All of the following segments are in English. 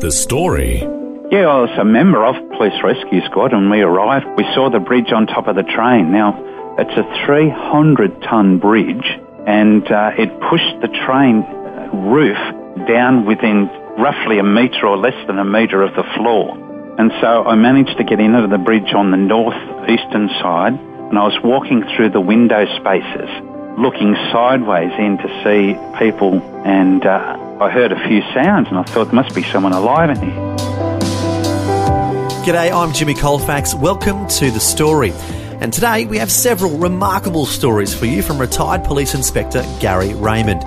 The story. Yeah, I was a member of Police Rescue Squad and we arrived. We saw the bridge on top of the train. Now, it's a 300 ton bridge and uh, it pushed the train roof down within roughly a metre or less than a metre of the floor. And so I managed to get into the bridge on the northeastern side and I was walking through the window spaces looking sideways in to see people and uh, I heard a few sounds and I thought there must be someone alive in here. G'day, I'm Jimmy Colfax. Welcome to The Story. And today we have several remarkable stories for you from retired police inspector Gary Raymond.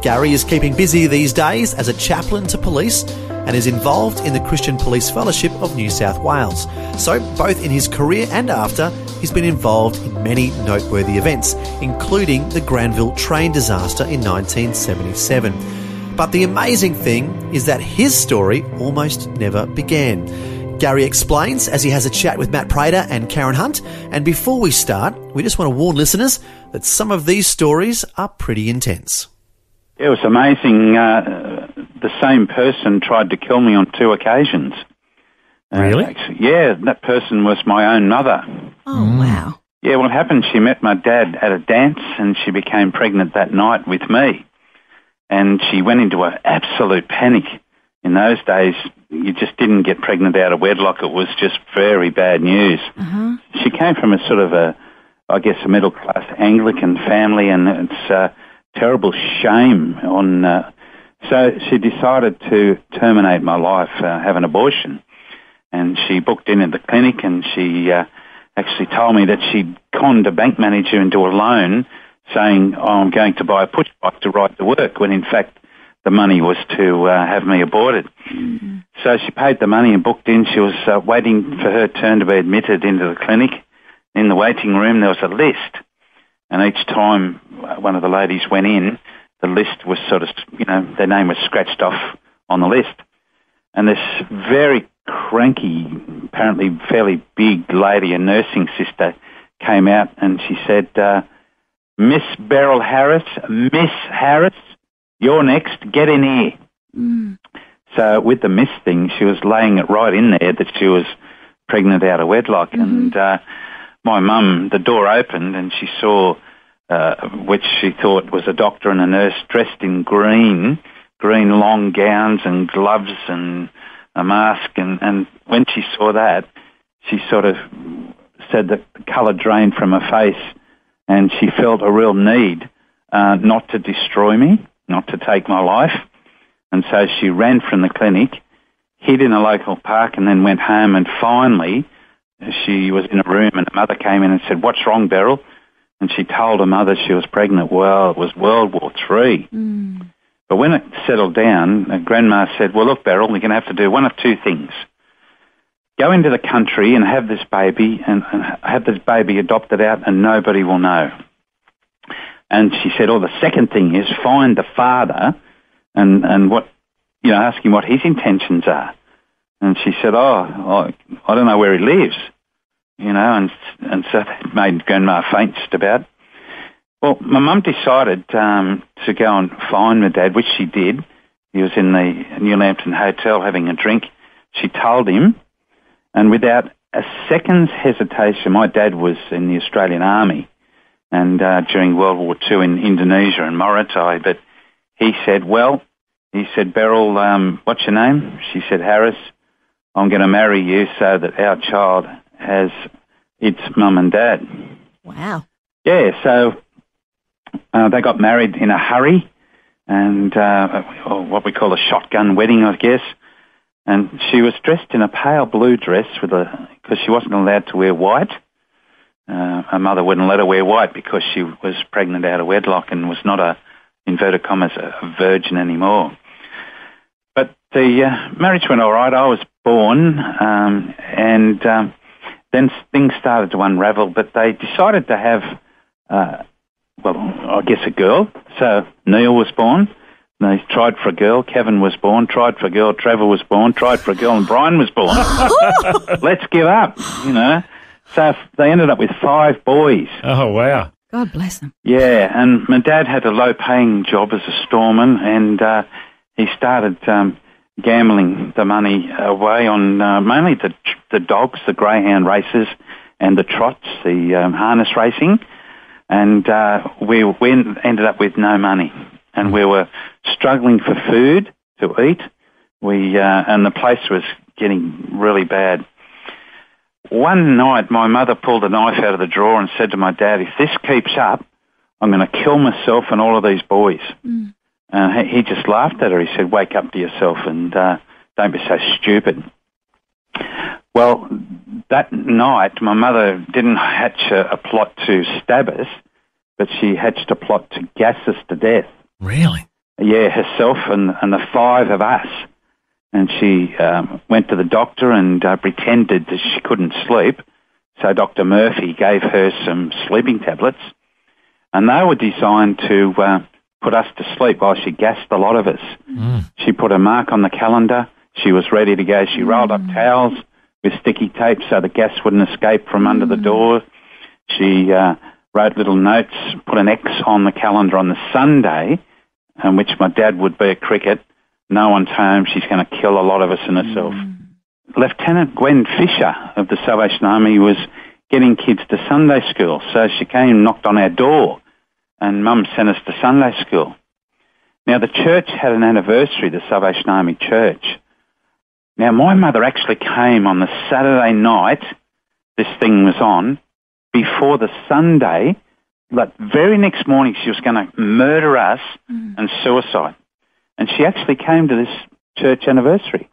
Gary is keeping busy these days as a chaplain to police and is involved in the Christian Police Fellowship of New South Wales. So, both in his career and after, he's been involved in many noteworthy events, including the Granville train disaster in 1977. But the amazing thing is that his story almost never began. Gary explains as he has a chat with Matt Prater and Karen Hunt. And before we start, we just want to warn listeners that some of these stories are pretty intense. It was amazing. Uh, the same person tried to kill me on two occasions. Uh, Really? actually, yeah, that person was my own mother. Oh, wow. Yeah, what happened, she met my dad at a dance and she became pregnant that night with me. And she went into an absolute panic. In those days, you just didn't get pregnant out of wedlock. It was just very bad news. She came from a sort of a, I guess, a middle class Anglican family and it's a terrible shame on, uh, so she decided to terminate my life, uh, have an abortion. And she booked in at the clinic and she, uh, actually told me that she'd conned a bank manager into a loan saying, oh, I'm going to buy a push bike to ride to work, when in fact the money was to uh, have me aborted. So she paid the money and booked in. She was uh, waiting for her turn to be admitted into the clinic. In the waiting room there was a list. And each time uh, one of the ladies went in, the list was sort of, you know, their name was scratched off on the list. And this very cranky, apparently fairly big lady, a nursing sister, came out and she said, uh, Miss Beryl Harris, Miss Harris, you're next, get in here. So with the miss thing, she was laying it right in there that she was pregnant out of wedlock. And uh, my mum, the door opened and she saw, uh, which she thought was a doctor and a nurse dressed in green, green long gowns and gloves and a mask. And, and when she saw that, she sort of said that the colour drained from her face and she felt a real need uh, not to destroy me, not to take my life. And so she ran from the clinic, hid in a local park and then went home and finally she was in a room and her mother came in and said, what's wrong, Beryl? And she told her mother she was pregnant. Well, it was World War Three. But when it settled down, Grandma said, well, look, Beryl, you're going to have to do one of two things. Go into the country and have this baby and, and have this baby adopted out and nobody will know. And she said, oh, the second thing is find the father and, and what, you know, ask him what his intentions are. And she said, oh, I, don't know where he lives, you know, and, and so that made Grandma faint just about. Well, my mum decided um, to go and find my dad, which she did. He was in the New Lambton Hotel having a drink. She told him, and without a second's hesitation, my dad was in the Australian Army and uh, during World War II in Indonesia and Morotai. But he said, well, he said, Beryl, um, what's your name? She said, Harris. I'm going to marry you so that our child has its mum and dad. Wow. Yeah, so uh, they got married in a hurry, and uh, what we call a shotgun wedding, I guess. And she was dressed in a pale blue dress with a because she wasn't allowed to wear white. Uh, her mother wouldn't let her wear white because she was pregnant out of wedlock and was not a inverted commas a virgin anymore. But the uh, marriage went all right. I was born, um, and um, then things started to unravel. But they decided to have, uh, well, I guess a girl. So Neil was born. They tried for a girl. Kevin was born. Tried for a girl. Trevor was born. Tried for a girl, and Brian was born. Let's give up, you know. So they ended up with five boys. Oh, wow. God bless them. Yeah, and my dad had a low-paying job as a storeman, and uh, he started um, gambling the money away on uh, mainly the the dogs, the greyhound races, and the trots, the um, harness racing, and uh, we we ended up with no money, and we were struggling for food to eat. We uh, and the place was getting really bad. One night, my mother pulled a knife out of the drawer and said to my dad, "If this keeps up, I'm going to kill myself and all of these boys." And he, he just laughed at her. He said, "Wake up to yourself and uh, don't be so stupid." Well, that night, my mother didn't hatch a, a plot to stab us, but she hatched a plot to gas us to death. Really? Yeah, herself and, and the five of us. And she um, went to the doctor and uh, pretended that she couldn't sleep. So Dr. Murphy gave her some sleeping tablets. And they were designed to uh, put us to sleep while she gassed a lot of us. She put a mark on the calendar. She was ready to go. She rolled up towels with sticky tape so the gas wouldn't escape from under the door. She uh, wrote little notes, put an X on the calendar on the Sunday, in which my dad would be at cricket. No one's home. She's going to kill a lot of us and herself. Mm. Lieutenant Gwen Fisher of the Salvation Army was getting kids to Sunday school. So she came and knocked on our door and Mum sent us to Sunday school. Now the church had an anniversary, the Salvation Army Church. Now my mother actually came on the Saturday night this thing was on before the Sunday. Like very next morning she was going to murder us mm. and suicide. And she actually came to this church anniversary.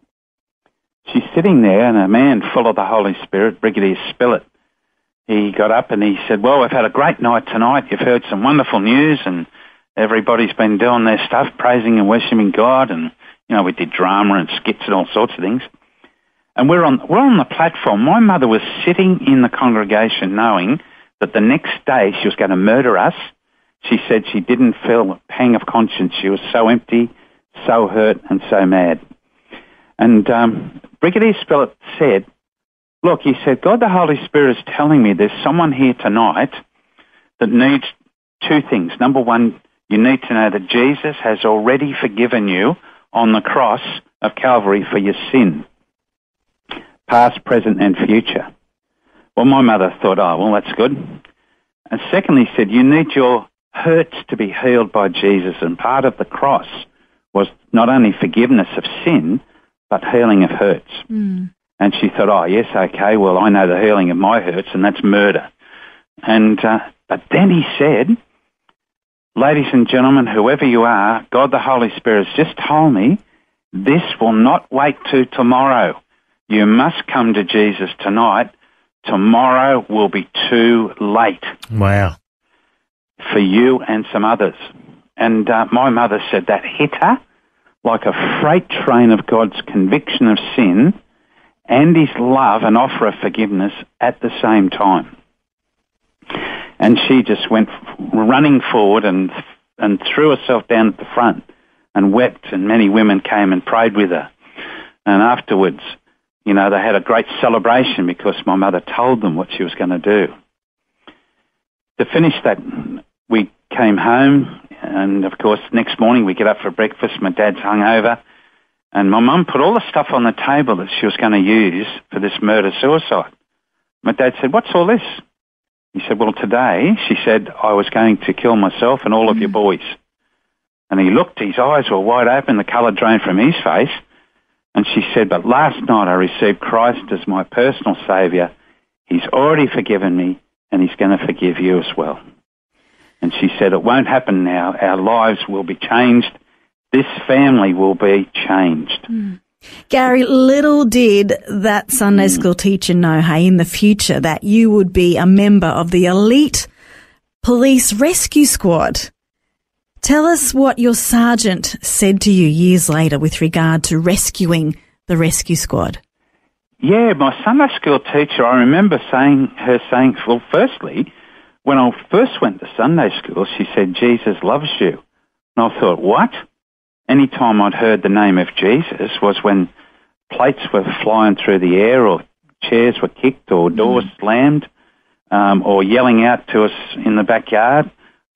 She's sitting there and a man full of the Holy Spirit, Brigadier Spillett, he got up and he said, well, we've had a great night tonight. You've heard some wonderful news and everybody's been doing their stuff, praising and worshiping God. And, you know, we did drama and skits and all sorts of things. And we're on, we're on the platform. My mother was sitting in the congregation knowing that the next day she was going to murder us. She said she didn't feel a pang of conscience. She was so empty, so hurt and so mad. And um, Brigadier Spillett said, look, he said, God the Holy Spirit is telling me there's someone here tonight that needs two things. Number one, you need to know that Jesus has already forgiven you on the cross of Calvary for your sin, past, present and future. Well, my mother thought, oh, well, that's good. And secondly, said, you need your hurts to be healed by Jesus. And part of the cross was not only forgiveness of sin, but healing of hurts. And she thought, oh, yes, okay, well, I know the healing of my hurts, and that's murder. And, uh, but then he said, ladies and gentlemen, whoever you are, God the Holy Spirit has just told me this will not wait to tomorrow. You must come to Jesus tonight. Tomorrow will be too late Wow. for you and some others. And uh, my mother said that hit her like a freight train of God's conviction of sin and his love and offer of forgiveness at the same time. And she just went running forward and, and threw herself down at the front and wept and many women came and prayed with her. And afterwards, you know, they had a great celebration because my mother told them what she was going to do. To finish that, we came home and of course next morning we get up for breakfast. My dad's hungover and my mum put all the stuff on the table that she was going to use for this murder suicide. My dad said, what's all this? He said, well today, she said, I was going to kill myself and all of your mm. boys. And he looked, his eyes were wide open, the colour drained from his face. And she said, but last night I received Christ as my personal saviour. He's already forgiven me and he's going to forgive you as well. And she said, it won't happen now. Our lives will be changed. This family will be changed. Hmm. Gary, little did that Sunday hmm. school teacher know, hey, in the future that you would be a member of the elite police rescue squad. Tell us what your sergeant said to you years later with regard to rescuing the rescue squad. Yeah, my Sunday school teacher, I remember saying her saying, well, firstly, when I first went to Sunday school, she said, Jesus loves you. And I thought, what? Any time I'd heard the name of Jesus was when plates were flying through the air or chairs were kicked or doors mm. slammed um, or yelling out to us in the backyard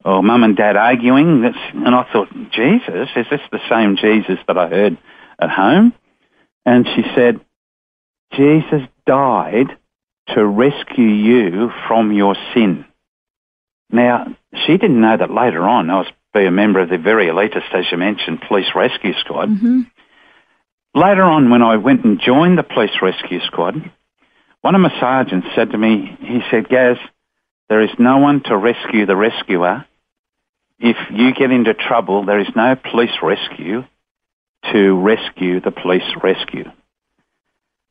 or mum and dad arguing. That's, and I thought, Jesus, is this the same Jesus that I heard at home? And she said, Jesus died to rescue you from your sin. Now, she didn't know that later on I was be a member of the very elitist, as you mentioned, police rescue squad. Mm-hmm. Later on, when I went and joined the police rescue squad, one of my sergeants said to me, he said, Gaz, there is no one to rescue the rescuer. If you get into trouble, there is no police rescue to rescue the police rescue.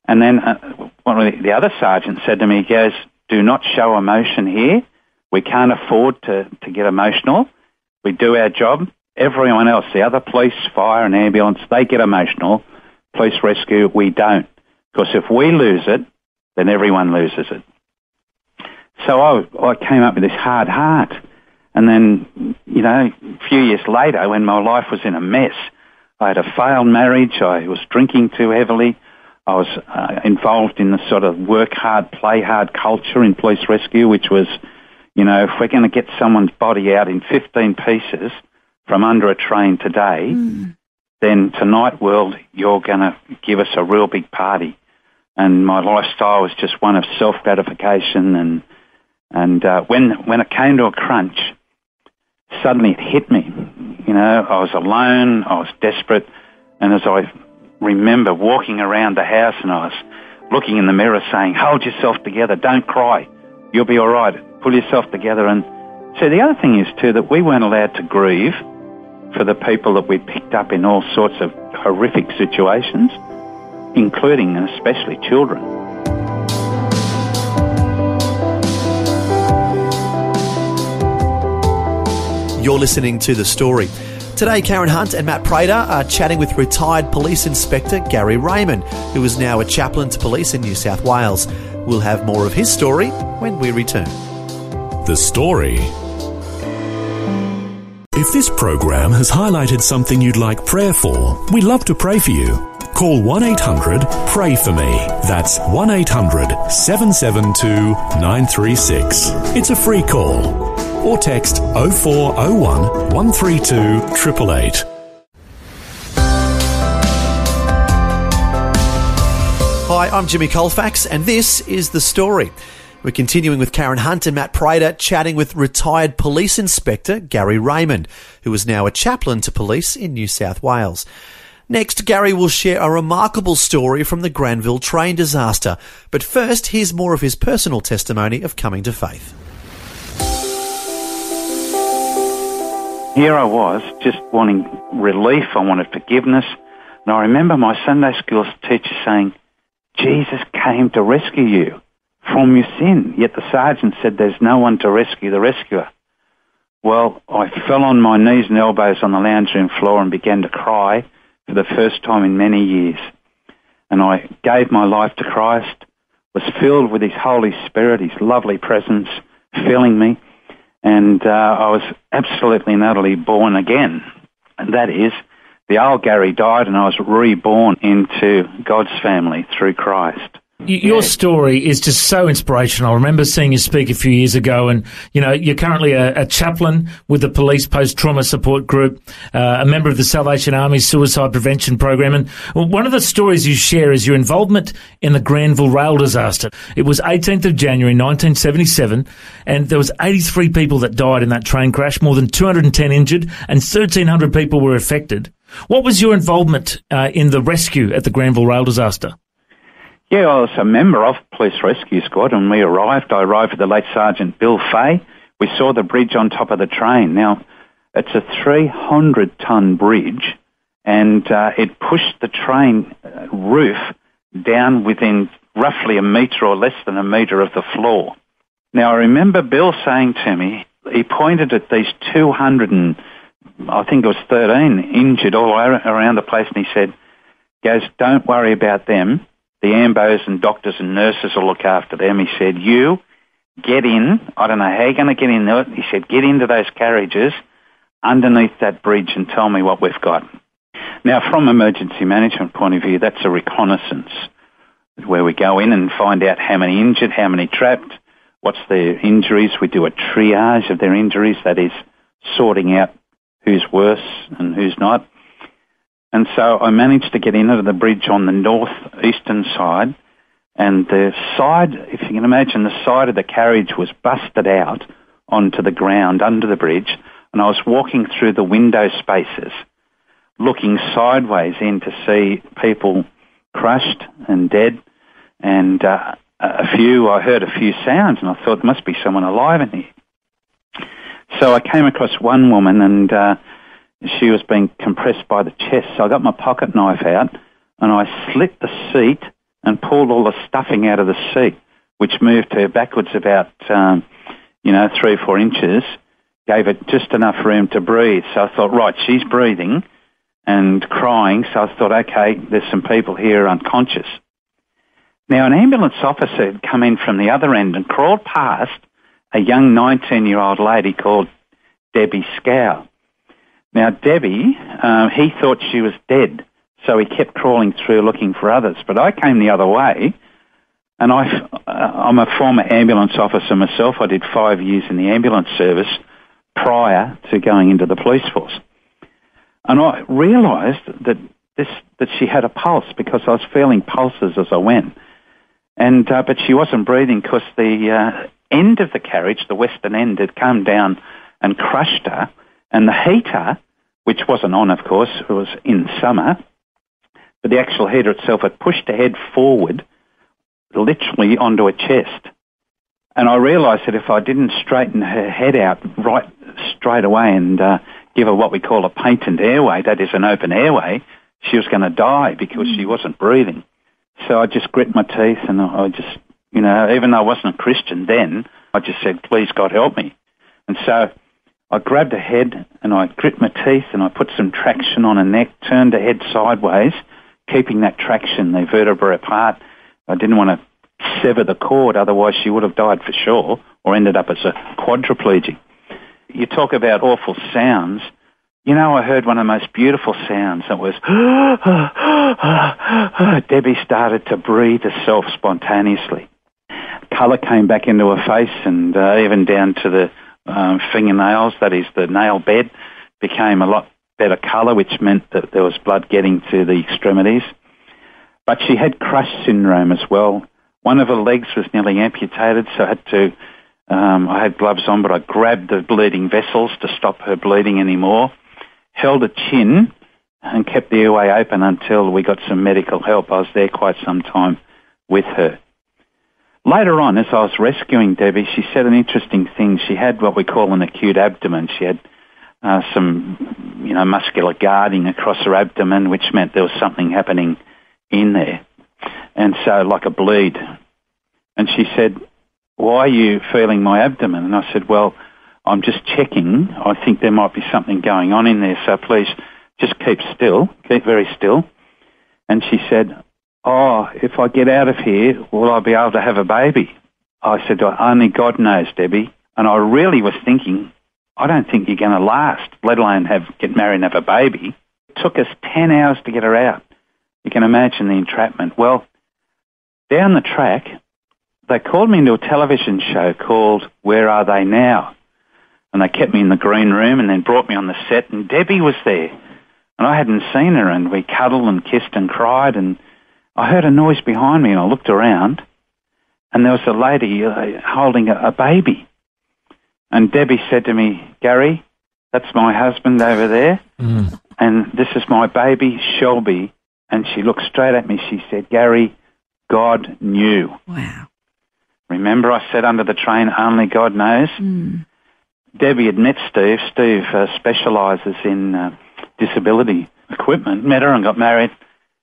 And then uh, one of the, the other sergeants said to me, Gaz, do not show emotion here. We can't afford to, to get emotional. We do our job. Everyone else, the other police, fire and ambulance, they get emotional. Police rescue, we don't. Because if we lose it, then everyone loses it. So I, I came up with this hard heart. And then, you know, a few years later, when my life was in a mess, I had a failed marriage, I was drinking too heavily, I was uh, involved in the sort of work hard, play hard culture in police rescue, which was you know, if we're going to get someone's body out in 15 pieces from under a train today, mm. then tonight, world, you're going to give us a real big party. And my lifestyle was just one of self gratification. And and uh, when when it came to a crunch, suddenly it hit me. You know, I was alone. I was desperate. And as I remember walking around the house, and I was looking in the mirror, saying, "Hold yourself together. Don't cry. You'll be all right." pull yourself together. And so the other thing is too that we weren't allowed to grieve for the people that we picked up in all sorts of horrific situations, including and especially children. You're listening to The Story. Today, Karen Hunt and Matt Prater are chatting with retired Police Inspector Gary Raymond, who is now a chaplain to police in New South Wales. We'll have more of his story when we return the story. If this program has highlighted something you'd like prayer for, we'd love to pray for you. Call 1 800 Pray For Me. That's 1 800 772 936. It's a free call. Or text 0401 132 888. Hi, I'm Jimmy Colfax, and this is The Story. We're continuing with Karen Hunt and Matt Prater chatting with retired police inspector Gary Raymond, who is now a chaplain to police in New South Wales. Next, Gary will share a remarkable story from the Granville train disaster. But first, here's more of his personal testimony of coming to faith. Here I was, just wanting relief. I wanted forgiveness. And I remember my Sunday school teacher saying, Jesus came to rescue you from your sin. Yet the sergeant said there's no one to rescue the rescuer. Well, I fell on my knees and elbows on the lounge room floor and began to cry for the first time in many years. And I gave my life to Christ, was filled with His Holy Spirit, His lovely presence filling me, and uh, I was absolutely and utterly born again. And that is, the old Gary died and I was reborn into God's family through Christ. Your story is just so inspirational. I remember seeing you speak a few years ago, and you know you're currently a, a chaplain with the Police Post Trauma Support Group, uh, a member of the Salvation Army Suicide Prevention Program, and one of the stories you share is your involvement in the Granville rail disaster. It was 18th of January 1977, and there was 83 people that died in that train crash, more than 210 injured, and 1,300 people were affected. What was your involvement uh, in the rescue at the Granville rail disaster? Yeah, I was a member of Police Rescue Squad and we arrived. I arrived with the late Sergeant Bill Fay. We saw the bridge on top of the train. Now, it's a 300 ton bridge and uh, it pushed the train uh, roof down within roughly a metre or less than a metre of the floor. Now, I remember Bill saying to me, he pointed at these 200 and I think it was 13, injured all around the place. And he said, Gaz, don't worry about them. The ambos and doctors and nurses will look after them. He said, you get in. I don't know how you're going to get in there. He said, get into those carriages underneath that bridge and tell me what we've got. Now, from emergency management point of view, that's a reconnaissance where we go in and find out how many injured, how many trapped, what's their injuries. We do a triage of their injuries, that is sorting out who's worse and who's not. And so I managed to get into the bridge on the northeastern side and the side, if you can imagine, the side of the carriage was busted out onto the ground under the bridge and I was walking through the window spaces looking sideways in to see people crushed and dead and uh, a few, I heard a few sounds and I thought there must be someone alive in here. So I came across one woman and uh, she was being compressed by the chest. So I got my pocket knife out and I slit the seat and pulled all the stuffing out of the seat, which moved her backwards about, um, you know, three or four inches, gave it just enough room to breathe. So I thought, right, she's breathing and crying. So I thought, okay, there's some people here unconscious. Now, an ambulance officer had come in from the other end and crawled past a young 19-year-old lady called Debbie Scow. Now, Debbie, uh, he thought she was dead, so he kept crawling through looking for others. But I came the other way, and I, uh, I'm a former ambulance officer myself. I did five years in the ambulance service prior to going into the police force. And I realised that this, that she had a pulse because I was feeling pulses as I went. And, uh, but she wasn't breathing because the uh, end of the carriage, the western end, had come down and crushed her. And the heater, which wasn't on, of course, it was in summer, but the actual heater itself had pushed her head forward, literally onto her chest. And I realised that if I didn't straighten her head out right straight away and uh, give her what we call a patent airway, that is an open airway, she was going to die because mm. she wasn't breathing. So I just grit my teeth and I just, you know, even though I wasn't a Christian then, I just said, please God help me. And so I grabbed her head and I grit my teeth and I put some traction on her neck, turned her head sideways, keeping that traction, the vertebrae apart. I didn't want to sever the cord, otherwise she would have died for sure or ended up as a quadriplegic. You talk about awful sounds. You know, I heard one of the most beautiful sounds that was, Debbie started to breathe herself spontaneously. Colour came back into her face and uh, even down to the um, fingernails, that is the nail bed, became a lot better colour, which meant that there was blood getting to the extremities. But she had crush syndrome as well. One of her legs was nearly amputated, so I had to, um, I had gloves on, but I grabbed the bleeding vessels to stop her bleeding anymore held a chin and kept the airway open until we got some medical help. I was there quite some time with her. Later on, as I was rescuing Debbie, she said an interesting thing. She had what we call an acute abdomen. She had uh, some, you know, muscular guarding across her abdomen, which meant there was something happening in there. And so, like a bleed. And she said, why are you feeling my abdomen? And I said, well, I'm just checking. I think there might be something going on in there, so please just keep still, keep very still. And she said, oh, if I get out of here, will I be able to have a baby? I said, only God knows, Debbie. And I really was thinking, I don't think you're going to last, let alone have get married and have a baby. It took us 10 hours to get her out. You can imagine the entrapment. Well, down the track, they called me into a television show called Where Are They Now? and they kept me in the green room and then brought me on the set and Debbie was there and I hadn't seen her and we cuddled and kissed and cried and I heard a noise behind me and I looked around and there was a lady uh, holding a, a baby and Debbie said to me, Gary, that's my husband over there mm. and this is my baby Shelby and she looked straight at me. She said, Gary, God knew. Wow. Remember I said under the train, only God knows? Mm. Debbie had met Steve. Steve uh, specialises in uh, disability equipment. Met her and got married,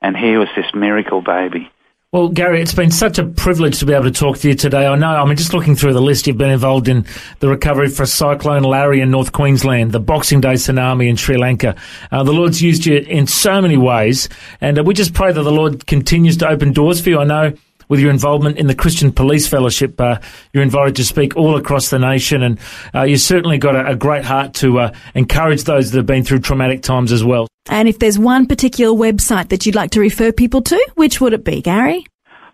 and here was this miracle baby. Well, Gary, it's been such a privilege to be able to talk to you today. I know, I mean, just looking through the list, you've been involved in the recovery for Cyclone Larry in North Queensland, the Boxing Day tsunami in Sri Lanka. Uh, the Lord's used you in so many ways, and uh, we just pray that the Lord continues to open doors for you. I know with your involvement in the Christian Police Fellowship, uh, you're invited to speak all across the nation, and uh, you've certainly got a, a great heart to uh, encourage those that have been through traumatic times as well. And if there's one particular website that you'd like to refer people to, which would it be, Gary?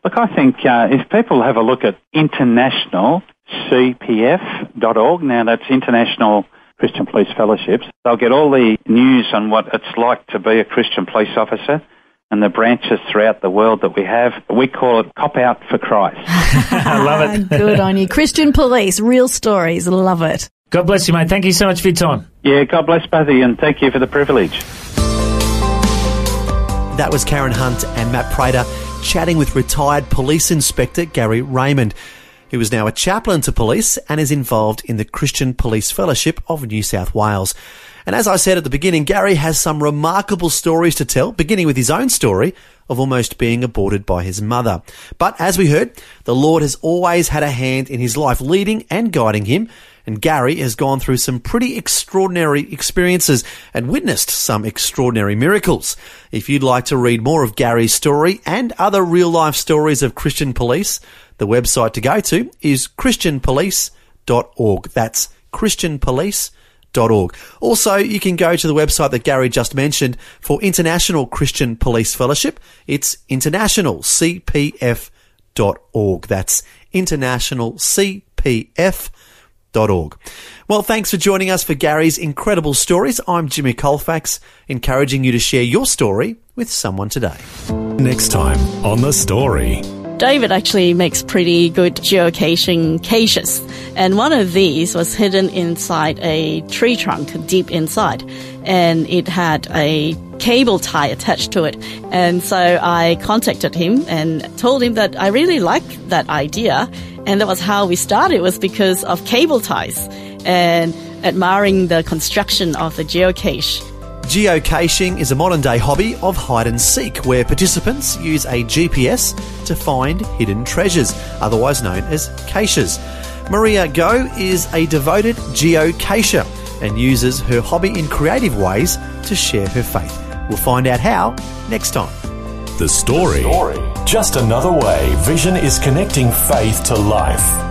Look, I think uh, if people have a look at internationalcpf.org, now that's International Christian Police Fellowships, they'll get all the news on what it's like to be a Christian police officer and the branches throughout the world that we have. We call it Cop Out for Christ. I love it. Good on you. Christian Police, real stories. Love it. God bless you, mate. Thank you so much for your time. Yeah, God bless both of you and thank you for the privilege. That was Karen Hunt and Matt Prater chatting with retired police inspector Gary Raymond, who is now a chaplain to police and is involved in the Christian Police Fellowship of New South Wales. And as I said at the beginning, Gary has some remarkable stories to tell, beginning with his own story of almost being aborted by his mother. But as we heard, the Lord has always had a hand in his life, leading and guiding him. And Gary has gone through some pretty extraordinary experiences and witnessed some extraordinary miracles. If you'd like to read more of Gary's story and other real life stories of Christian police, the website to go to is christianpolice.org. That's christianpolice.org. Also, you can go to the website that Gary just mentioned for International Christian Police Fellowship. It's internationalcpf.org. That's internationalcpf.org org. Well, thanks for joining us for Gary's incredible stories. I'm Jimmy Colfax, encouraging you to share your story with someone today. Next time on The Story. David actually makes pretty good geocaching caches, and one of these was hidden inside a tree trunk deep inside, and it had a cable tie attached to it. And so I contacted him and told him that I really like that idea, and that was how we started. Was because of cable ties and admiring the construction of the geocache. Geocaching is a modern day hobby of hide and seek where participants use a GPS to find hidden treasures, otherwise known as caches. Maria Go is a devoted geocacher and uses her hobby in creative ways to share her faith. We'll find out how next time. The story. Just another way Vision is connecting faith to life.